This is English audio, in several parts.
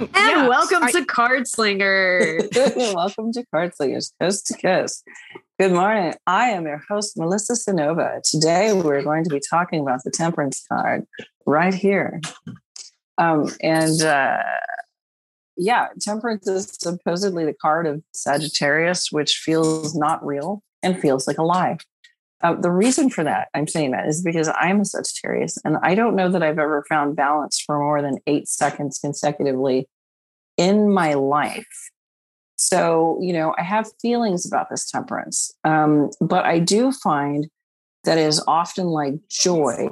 And Yeah, welcome I- to Card Slinger. Welcome to Card Slingers, coast to coast. Good morning. I am your host, Melissa Sonova. Today, we're going to be talking about the Temperance card right here. Um, and uh, yeah, Temperance is supposedly the card of Sagittarius, which feels not real and feels like a lie. Uh, the reason for that, I'm saying that, is because I'm a Sagittarius and I don't know that I've ever found balance for more than eight seconds consecutively in my life. So, you know, I have feelings about this temperance, um, but I do find that it is often like joy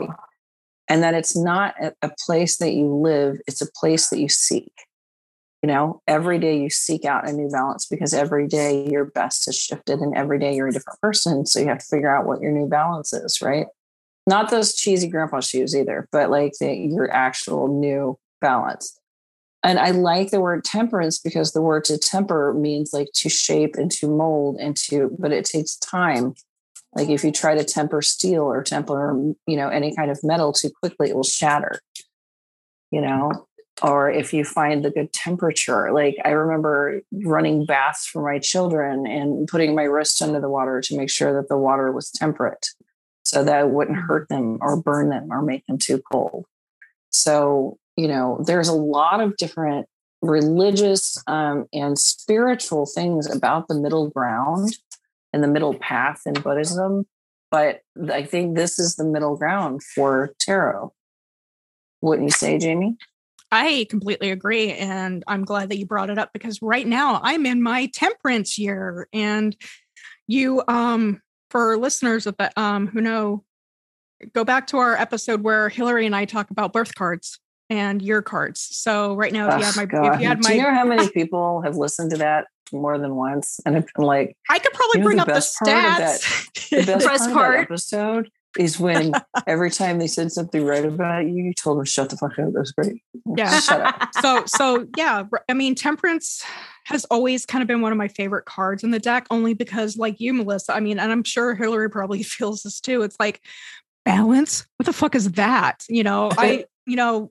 and that it's not a, a place that you live, it's a place that you seek. You know, every day you seek out a new balance because every day your best has shifted and every day you're a different person. So you have to figure out what your new balance is, right? Not those cheesy grandpa shoes either, but like the, your actual new balance. And I like the word temperance because the word to temper means like to shape and to mold and to, but it takes time. Like if you try to temper steel or temper, you know, any kind of metal too quickly, it will shatter, you know, or if you find the good temperature. Like I remember running baths for my children and putting my wrist under the water to make sure that the water was temperate so that it wouldn't hurt them or burn them or make them too cold. So, you know, there's a lot of different religious um, and spiritual things about the middle ground and the middle path in Buddhism. But I think this is the middle ground for tarot. Wouldn't you say, Jamie? I completely agree. And I'm glad that you brought it up because right now I'm in my temperance year. And you, um, for listeners of that, um, who know, go back to our episode where Hillary and I talk about birth cards and year cards. So right now, if you had my, if you had Do you know how many people have listened to that more than once and have been like, I could probably You know bring the up the best part of that- stats. the best Press part, of that episode is when every time they said something right about you, you told them shut the fuck up. That was great. Yeah. shut up. so so yeah I mean temperance has always kind of been one of my favorite cards in the deck only because like you melissa i mean and i'm sure hillary probably feels this too it's like balance what the fuck is that you know i you know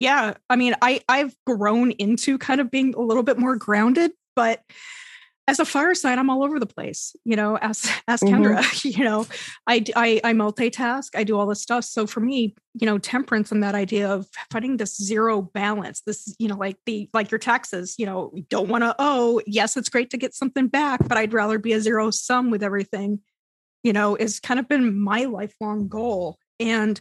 yeah i mean i i've grown into kind of being a little bit more grounded but as a fire sign, I'm all over the place, you know, as as mm-hmm. Kendra, you know, I, I, I multitask, I do all this stuff. So for me, you know, temperance and that idea of finding this zero balance, this, you know, like the like your taxes, you know, you don't want to owe. Oh, yes, it's great to get something back, but I'd rather be a zero sum with everything, you know, is kind of been my lifelong goal. And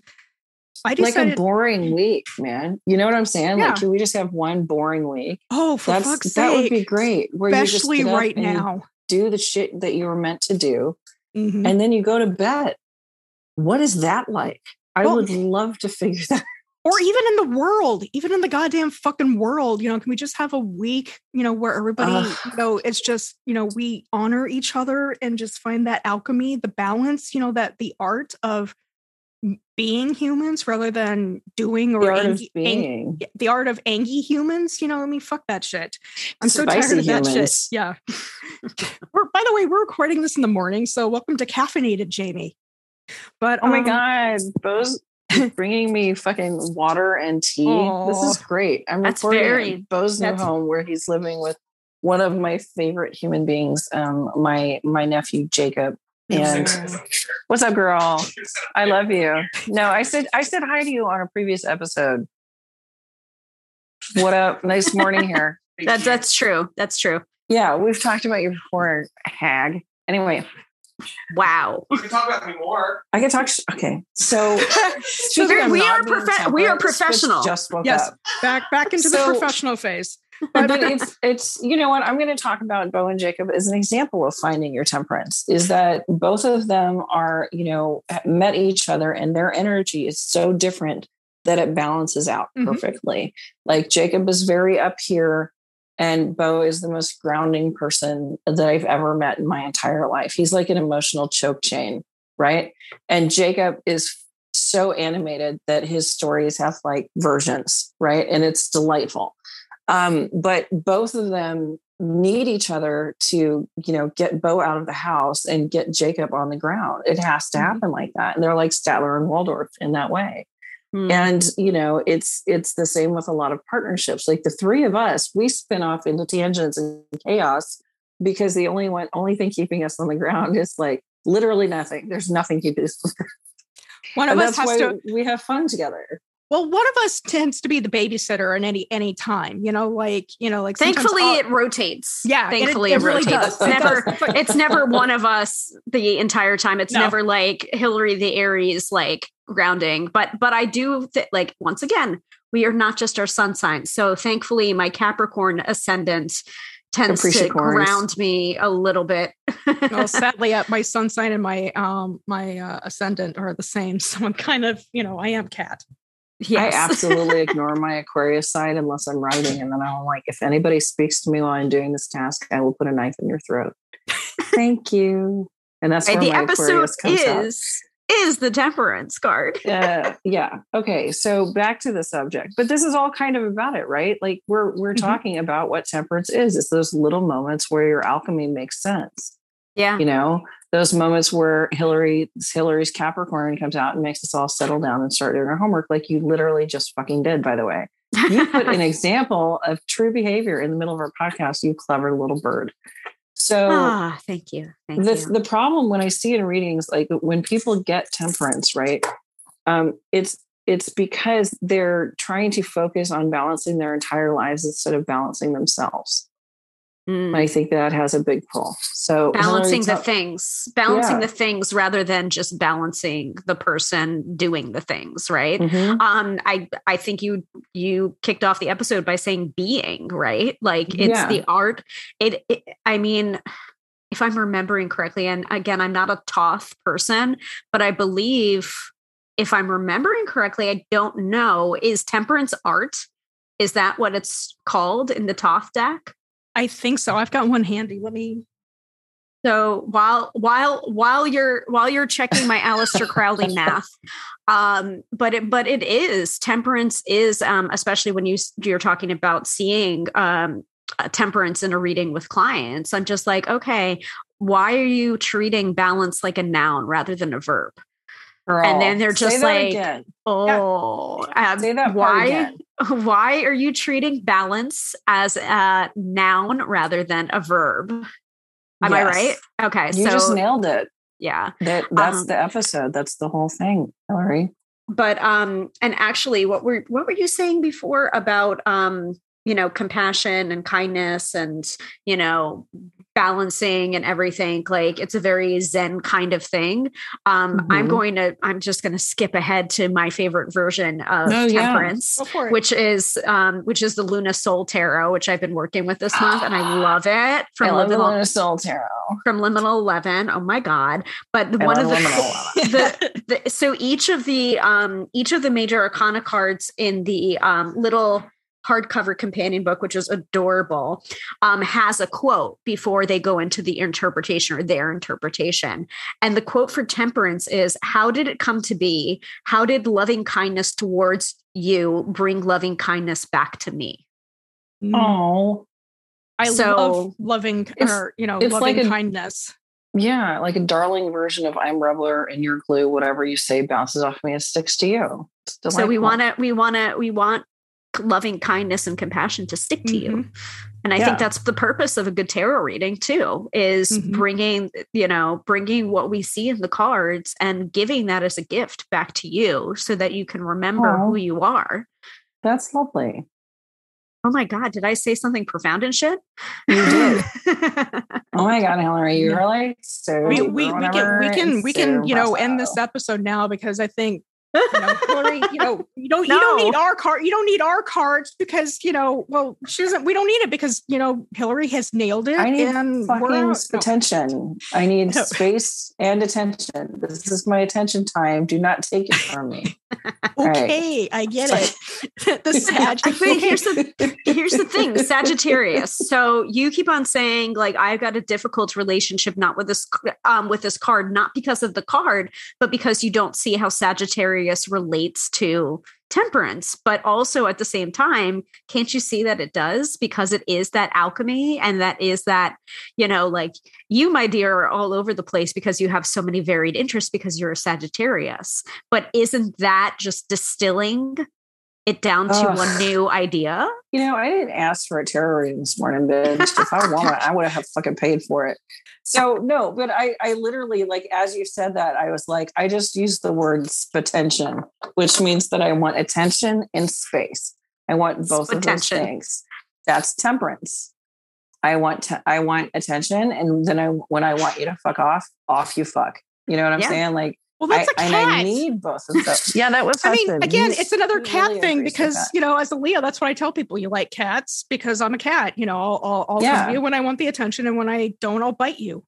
I like a boring week, man. You know what I'm saying? Yeah. Like, can we just have one boring week? oh, for That's fuck's that would be great. Where you just especially right now. do the shit that you were meant to do, Mhm. and then you go to bed. What is that like? I Well- would love to figure that. Out. Or even in the world, even in the goddamn fucking world, you know, can we just have a week, you know, where everybody, Ugh. you know, it's just, you know, we honor each other and just find that alchemy, the balance, you know, that the art of being humans rather than doing or The art of angy- ang- the art of angy humans, you know, I mean, fuck that shit. I'm so Spicy tired of that shit. Yeah. we're, by the way, we're recording this in the morning, so welcome to caffeinated, Jamie. But Oh my um, god, Bo's bringing me fucking water and tea. This is great. I'm That's recording very- Bo's new home where he's living with one of my favorite human beings, um, my my nephew Jacob. And what's up, girl? I love you. No, I said I said hi to you on a previous episode. What up? Nice morning here. That, that's true. That's true. Yeah, we've talked about you before, hag. Anyway, Wow. We can talk about me more. I can talk. sh- Okay, so So speaking there- of we are being profe- we are professional. Just woke Yes. up. back back into the professional phase. But it's it's you know what I'm going to talk about Bo and Jacob as an example of finding your temperance is that both of them are you know met each other and their energy is so different that it balances out Mhm. perfectly. Like Jacob is very up here And Bo is the most grounding person that I've ever met in my entire life. He's like an emotional choke chain, right? And Jacob is so animated that his stories have like versions, right? And it's delightful. Um, but both of them need each other to, you know, get Bo out of the house and get Jacob on the ground. It has to Mhm. happen like that. And they're like Statler and Waldorf in that way Hmm. and you know it's it's the same with a lot of partnerships like the three of us we spin off into tangents and chaos because the only one only thing keeping us on the ground is like literally nothing there's nothing keeping us on the ground. One of and us has to we have fun together well, one of us tends to be the babysitter in any any time, you know, like, you know, like Thankfully, I'll- it rotates. Yeah, and it- thankfully, it it, really rotates. does. It's never. It's never one of us the entire time. It's No. never like Hillary the Aries, like grounding. But but I do th- like once again, we are not just our sun signs. So thankfully, my Capricorn ascendant tends to ground me a little bit. well, sadly, uh, my sun sign and my um my uh, ascendant are the same, so I'm kind of, you know, I am cat. Yes. i absolutely ignore my aquarius side unless i'm writing and then i'm like if anybody speaks to me while i'm doing this task i will put a knife in your throat thank you and that's where the my episode comes out. is is the temperance card. uh, yeah. Okay. So back to the subject, but this is all kind of about it, right? Like we're we're Mhm. talking about what temperance is. It's those little moments where your alchemy makes sense. Yeah. You know, those moments where Hillary Hillary's Capricorn comes out and makes us all settle down and start doing our homework, like you literally just fucking did. By the way, you put an example of true behavior in the middle of our podcast. You clever little bird. So ah, thank you. Thank the, you. the problem when I see in readings, like when people get temperance, right? Um, it's it's because they're trying to focus on balancing their entire lives instead of balancing themselves. Mm. I think that has a big pull. So balancing the things balancing Yeah. the things rather than just balancing the person doing the things right Mhm. um i i think you you kicked off the episode by saying being right like it's Yeah. the art it, it i mean if i'm remembering correctly and again i'm not a Thoth person but i believe if i'm remembering correctly i don't know is temperance art is that what it's called in the Thoth deck I think so. I've got one handy. Let me So while while while you're while you're checking my Aleister Crowley math, um, but it but it is temperance is um, especially when you you're talking about seeing um, temperance in a reading with clients. I'm just like, okay, why are you treating balance like a noun rather than a verb? And then they're Girl, just like, again. Oh, um, Say that part why? Why are you treating balance as a noun rather than a verb? Am I right? Okay, You so just nailed it. yeah That that's Um, the episode. That's the whole thing, Hillary. but um and actually what were what were you saying before about um you know compassion and kindness and you know balancing and everything like it's a very zen kind of thing um i'm Mhm. going to i'm just going to skip ahead to my favorite version of yeah. temperance it. which is um which is the luna soul tarot which i've been working with this month and i love it from I love the liminal Luna Soul Tarot. from liminal 11 oh my god but the, I one of the the, the so each of the um each of the major arcana cards in the um little hardcover companion book which is adorable um has a quote before they go into the interpretation or their interpretation and the quote for temperance is how did it come to be how did loving kindness towards you bring loving kindness back to me. Oh, I so- love loving or you know loving like a- kindness. yeah, like a darling version of I'm rubber and your glue. Whatever you say bounces off me and sticks to you. So we want to we want to we want loving kindness and compassion to stick to you Mhm. and i Yeah. think that's the purpose of a good tarot reading too is Mhm. bringing you know bringing what we see in the cards and giving that as a gift back to you so that you can remember Aw. who you are That's lovely. oh my god did i say something profound and shit You did. Oh my God, Hillary, you're Yeah. like so. We, deep we, or we can we can It's we so can you know end this episode now because I think You know, Hillary, you know, you don't you don't need our card. You don't need our cards because you know, well, she doesn't. We don't need it because you know Hillary has nailed it. I need fucking out. No. attention. I need No. space and attention. This is my attention time. Do not take it from me. right. Okay, I get it. the Sag. Here's the here's the thing sagittarius so you keep on saying like i've got a difficult relationship not with this um with this card not because of the card but because you don't see how sagittarius relates to temperance but also at the same time can't you see that it does? Because it is that alchemy and that is that you know like you my dear are all over the place because you have so many varied interests because you're a sagittarius. But isn't that just distilling it down to Ugh. one new idea You know, I didn't ask for a tarot reading this morning, bitch. if I want it, I would have fucking paid for it. So no, but I, I literally like as you said that, I was like, I just used the word attention, which means that I want attention and space. I want both of those things. That's temperance. I want to, I want attention, and then I when I want you to fuck off, off you fuck. You know what I'm Yeah. saying? Like, Well, I, that's a and cat. I need both of those. Yeah, that was. I mean, again, He's- it's another cat really thing because that. you know, as a Leo, that's what I tell people. You like cats because I'm a cat. You know, I'll I'll, I'll Yeah. you when I want the attention, and when I don't, I'll bite you.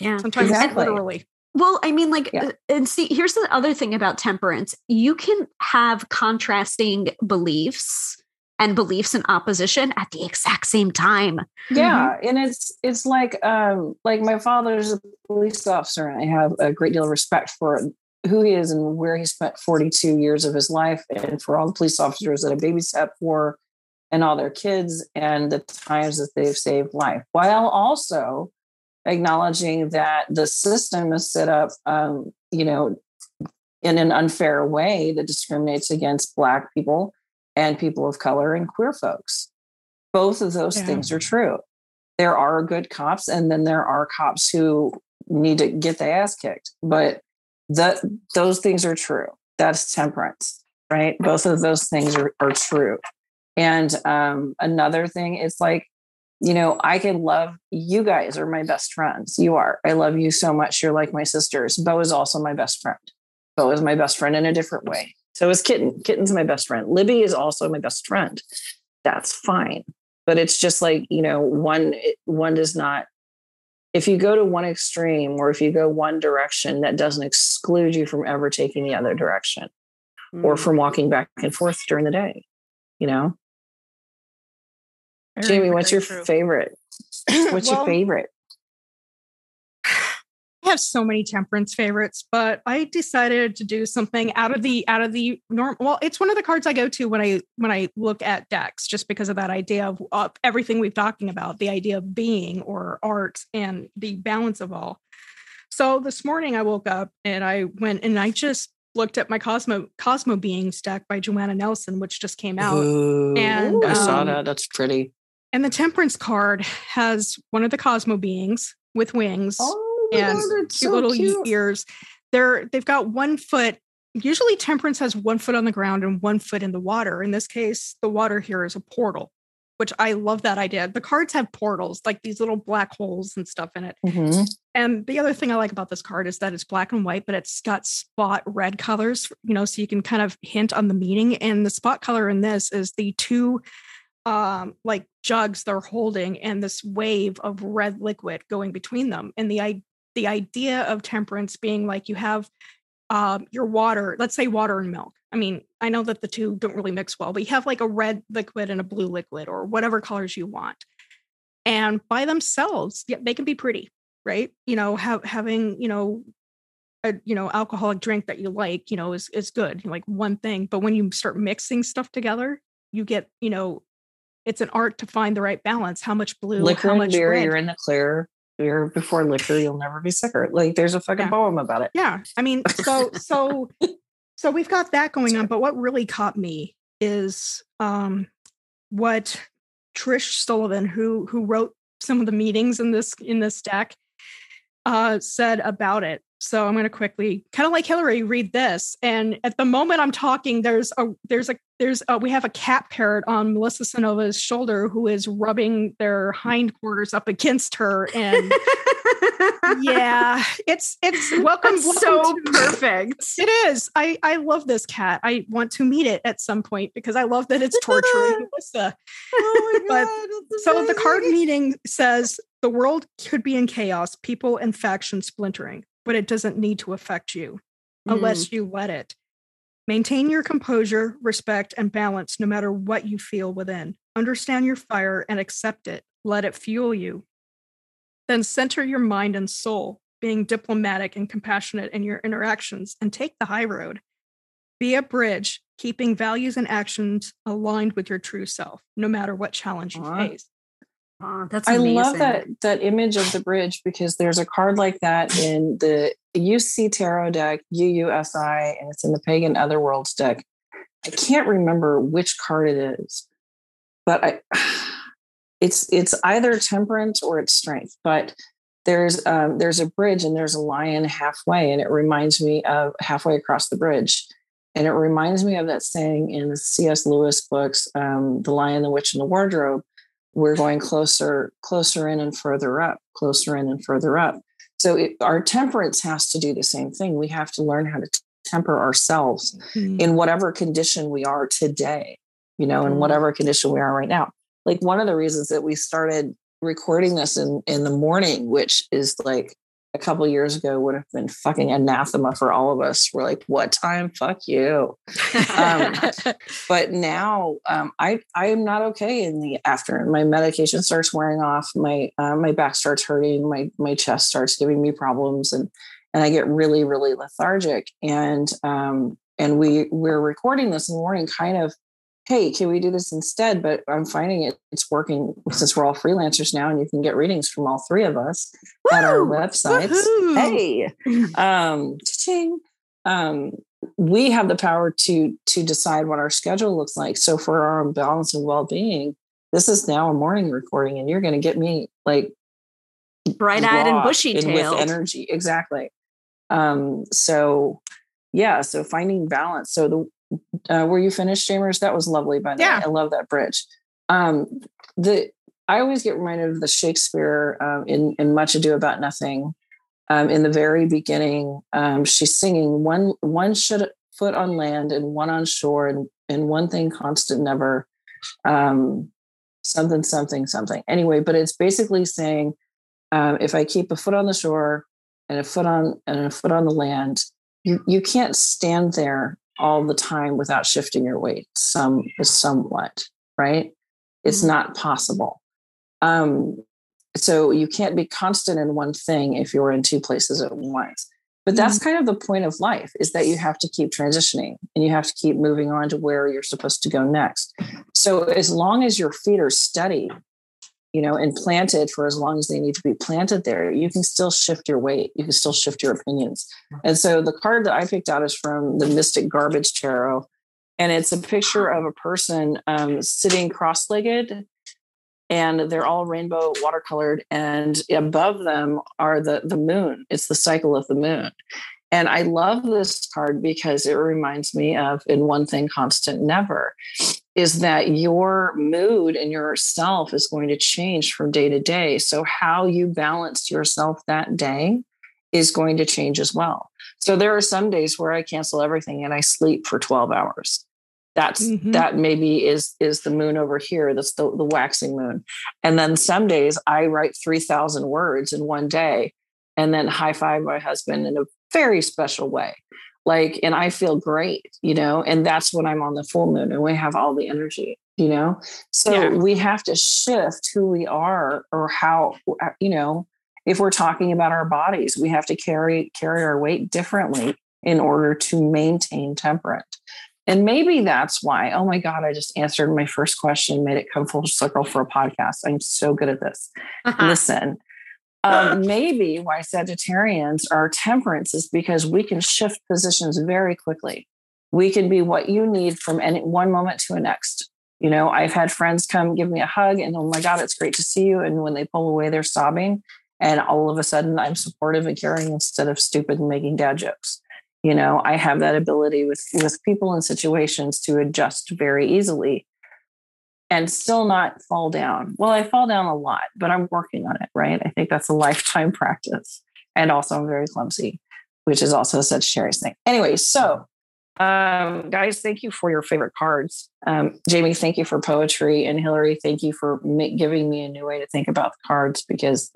yeah Sometimes Exactly. literally. Well, I mean, like, Yeah. uh, and see, here's the other thing about temperance you can have contrasting beliefs and beliefs in opposition at the exact same time. yeah and it's it's like um like my father's a police officer and i have a great deal of respect for who he is and where he spent 42 years of his life and for all the police officers that I babysat for and all their kids and the times that they've saved life while also acknowledging that the system is set up um you know in an unfair way that discriminates against black people and people of color and queer folks. Both of those Yeah. things are true. There are good cops and then there are cops who need to get the ass kicked but that those things are true. That's temperance right? Both of those things are, are true. And um, another thing is like you know i can love you guys are my best friends. You are. I love you so much. You're like my sisters. Bo is also my best friend. Bo is my best friend in a different way so is kitten kitten's my best friend. Libby is also my best friend. That's fine. But it's just like you know one one does not if you go to one extreme or if you go one direction that doesn't exclude you from ever taking the other direction or Mm. from walking back and forth during the day you know? Very, jamie what's your true. favorite? What's your favorite I have so many temperance favorites, but I decided to do something out of the out of the norm. Well, it's one of the cards I go to when I when I look at decks, just because of that idea of, of everything we've talking about, the idea of being or art and the balance of all. So this morning I woke up and I went and I just looked at my Cosmo Cosmo Beings deck by Joanna Nelson, which just came out. and, i saw um, that that's pretty And the temperance card has one of the Cosmo beings with wings oh and it's cute so little cute. ears. They're they've got one foot. Usually, temperance has one foot on the ground and one foot in the water. In this case, the water here is a portal, which I love that idea. The cards have portals, like these little black holes and stuff in it. Mhm. And the other thing I like about this card is that it's black and white, but it's got spot red colors, you know, so you can kind of hint on the meaning. And the spot color in this is the two um like jugs they're holding and this wave of red liquid going between them. And the i the idea of temperance being like you have um your water, let's say water and milk. I mean, I know that the two don't really mix well, but you have like a red liquid and a blue liquid or whatever colors you want. And by themselves, yeah, they can be pretty right you know have having you know a you know alcoholic drink that you like you know is is good like one thing but when you start mixing stuff together you get you know it's an art to find the right balance how much blue liquor how and much beer red. you're in the clear beer before liquor you'll never be sicker. Like there's a fucking Yeah. poem about it. Yeah. I mean so so so we've got that going on but what really caught me is um what trish sullivan who who wrote some of the meetings in this in this deck uh said about it. So I'm going to quickly, kind of like Hillary, read this. And at the moment I'm talking, there's a there's a there's a, we have a cat parrot on Melissa Cenova's shoulder who is rubbing their hindquarters up against her, and yeah, it's it's welcome. welcome so to- perfect. It is. I I love this cat. I want to meet it at some point because I love that it's torturing Melissa. Oh my But- God, that's So the card meeting says the world could be in chaos, people and factions splintering, but it doesn't need to affect you unless mm. you let it. Maintain your composure, respect, and balance no matter what you feel within. Understand your fire and accept it. Let it fuel you. Then center your mind and soul, being diplomatic and compassionate in your interactions, and take the high road. Be a bridge, keeping values and actions aligned with your true self, no matter what challenge you face. Aw, that's I love that that image of the bridge because there's a card like that in the UC Tarot deck, UUSI, and it's in the Pagan Otherworlds deck. I can't remember which card it is, but I it's it's either temperance or it's strength. But there's um, there's a bridge and there's a lion halfway, and it reminds me of halfway across the bridge. And it reminds me of that saying in the C.S. Lewis books, um, The Lion, the Witch, and the Wardrobe, we're going closer closer in and further up closer in and further up so it, our temperance has to do the same thing we have to learn how to temper ourselves Mm. in whatever condition we are today you know in Mm. whatever condition we are right now like one of the reasons that we started recording this in in the morning which is like a couple years ago would have been fucking anathema for all of us we're like what time fuck you um, but now um, I I am not okay in the afternoon. My medication starts wearing off. My uh, my back starts hurting. My my chest starts giving me problems, and and I get really really lethargic. And um, and we we're recording this in the morning, kind of. Hey, can we do this instead? But I'm finding it it's working since we're all freelancers now, and you can get readings from all three of us at our Woo! websites. Hey, um, cha-ching. um, we have the power to to decide what our schedule looks like. So for our own balance and well being, this is now a morning recording, and you're going to get me like Bright-eyed and bushy-tailed. with energy. Exactly. Um, so yeah, so finding balance. So the uh, were you finished, Jamers? That was lovely. By the Yeah. way, I love that bridge. Um, the I always get reminded of the Shakespeare um, in in Much Ado About Nothing. Um, in the very beginning, um, she's singing one one should, foot on land and one on shore, and and one thing constant never. Um, something something something. Anyway, but it's basically saying um, if I keep a foot on the shore and a foot on and a foot on the land, you you can't stand there all the time without shifting your weight some somewhat, right? It's Mhm. not possible. Um, so you can't be constant in one thing if you're in two places at once. But that's kind of the point of life is that you have to keep transitioning and you have to keep moving on to where you're supposed to go next. So as long as your feet are steady, you know, and planted for as long as they need to be planted there, you can still shift your weight. You can still shift your opinions. And so the card that I picked out is from the Mystic Garbage Tarot. And it's a picture of a person um, sitting cross legged and they're all rainbow watercolored. And above them are the, the moon. It's the cycle of the moon. And I love this card because it reminds me of in one thing constant never is that your mood and yourself is going to change from day to day. So how you balance yourself that day is going to change as well. So there are some days where I cancel everything and I sleep for 12 hours. That's Mhm. that maybe is is the moon over here. That's the, the waxing moon. And then some days I write 3,000 words in one day and then high five my husband in a very special way like and i feel great you know and that's when i'm on the full moon and we have all the energy you know? So Yeah. we have to shift who we are or how uh, you know if we're talking about our bodies we have to carry carry our weight differently in order to maintain temperate. And maybe that's why oh my god i just answered my first question made it come full circle for a podcast. I'm so good at this. Listen um, maybe why Sagittarians are temperance is because we can shift positions very quickly. We can be what you need from any one moment to the next. You know, I've had friends come give me a hug and oh my God, it's great to see you. And when they pull away, they're sobbing. and all of a sudden I'm supportive and caring instead of stupid and making dad jokes. You know, I have that ability with with people and situations to adjust very easily and still not fall down. Well, I fall down a lot, but I'm working on it, right? I think that's a lifetime practice. And also I'm very clumsy, which is also a Sagittarius thing. Anyway, so um, guys, thank you for your favorite cards. Um, Jamie, thank you for poetry. And Hillary, thank you for giving me a new way to think about the cards because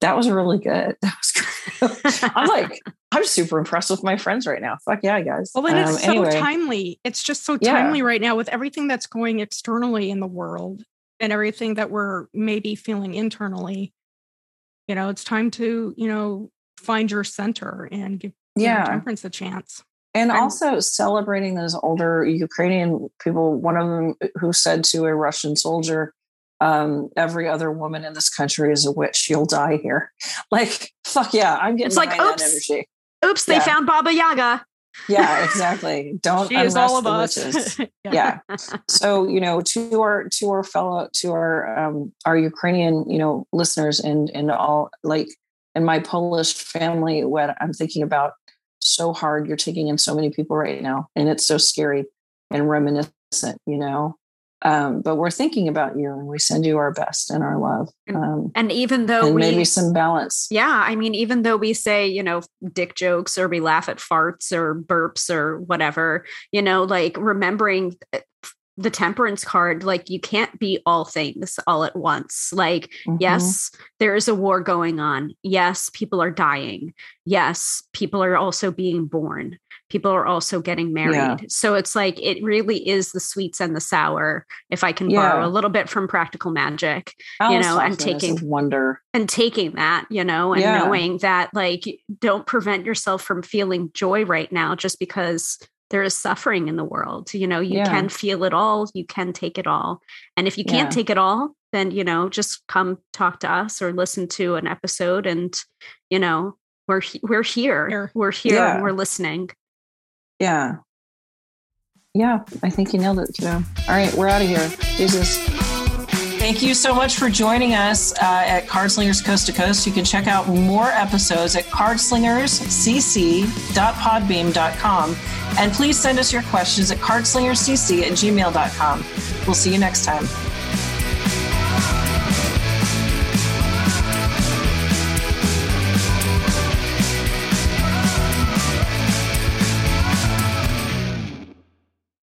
that was really good. That was great. I'm like, I'm super impressed with my friends right now. Fuck yeah, guys. Well, and it's um, so timely. It's just so timely yeah. right now with everything that's going externally in the world and everything that we're maybe feeling internally. You know, it's time to, you know, find your center and give yeah. Know, temperance a chance. And also celebrating those older Ukrainian people. One of them who said to a Russian soldier, um, every other woman in this country is a witch. You'll die here. Like, fuck yeah, I'm getting it's like, oops, energy. Oops, they yeah. found Baba Yaga. Yeah, exactly. Don't she is all of us. yeah. yeah. So you know, to our to our fellow to our um, our Ukrainian you know listeners and and all like in my Polish family, what I'm thinking about so hard. You're taking in so many people right now, and it's so scary and reminiscent. You know, um, but we're thinking about you and we send you our best and our love. Um, and even though and we, maybe some balance. Yeah. I mean, even though we say, you know, dick jokes or we laugh at farts or burps or whatever, you know, like remembering eh, the temperance card like you can't be all things all at once like mm-hmm. yes there is a war going on yes people are dying yes people are also being born people are also getting married. Yeah. So it's like it really is the sweets and the sour, if I can yeah. borrow a little bit from practical magic, Alice you know, and taking wonder and taking that, you know, and yeah. knowing that like don't prevent yourself from feeling joy right now just because there is suffering in the world. You know, you can feel it all, you can take it all. And if you can't take it all, then you know, just come talk to us or listen to an episode and you know, we're we're here. here. We're here and we're listening. Yeah. Yeah, I think you nailed it, too. All right, we're out of here. Jesus. Thank you so much for joining us uh, at Cardslingers Coast to Coast. You can check out more episodes at cardslingerscc.podbean.com. And please send us your questions at cardslingerscc at gmail.com. We'll see you next time.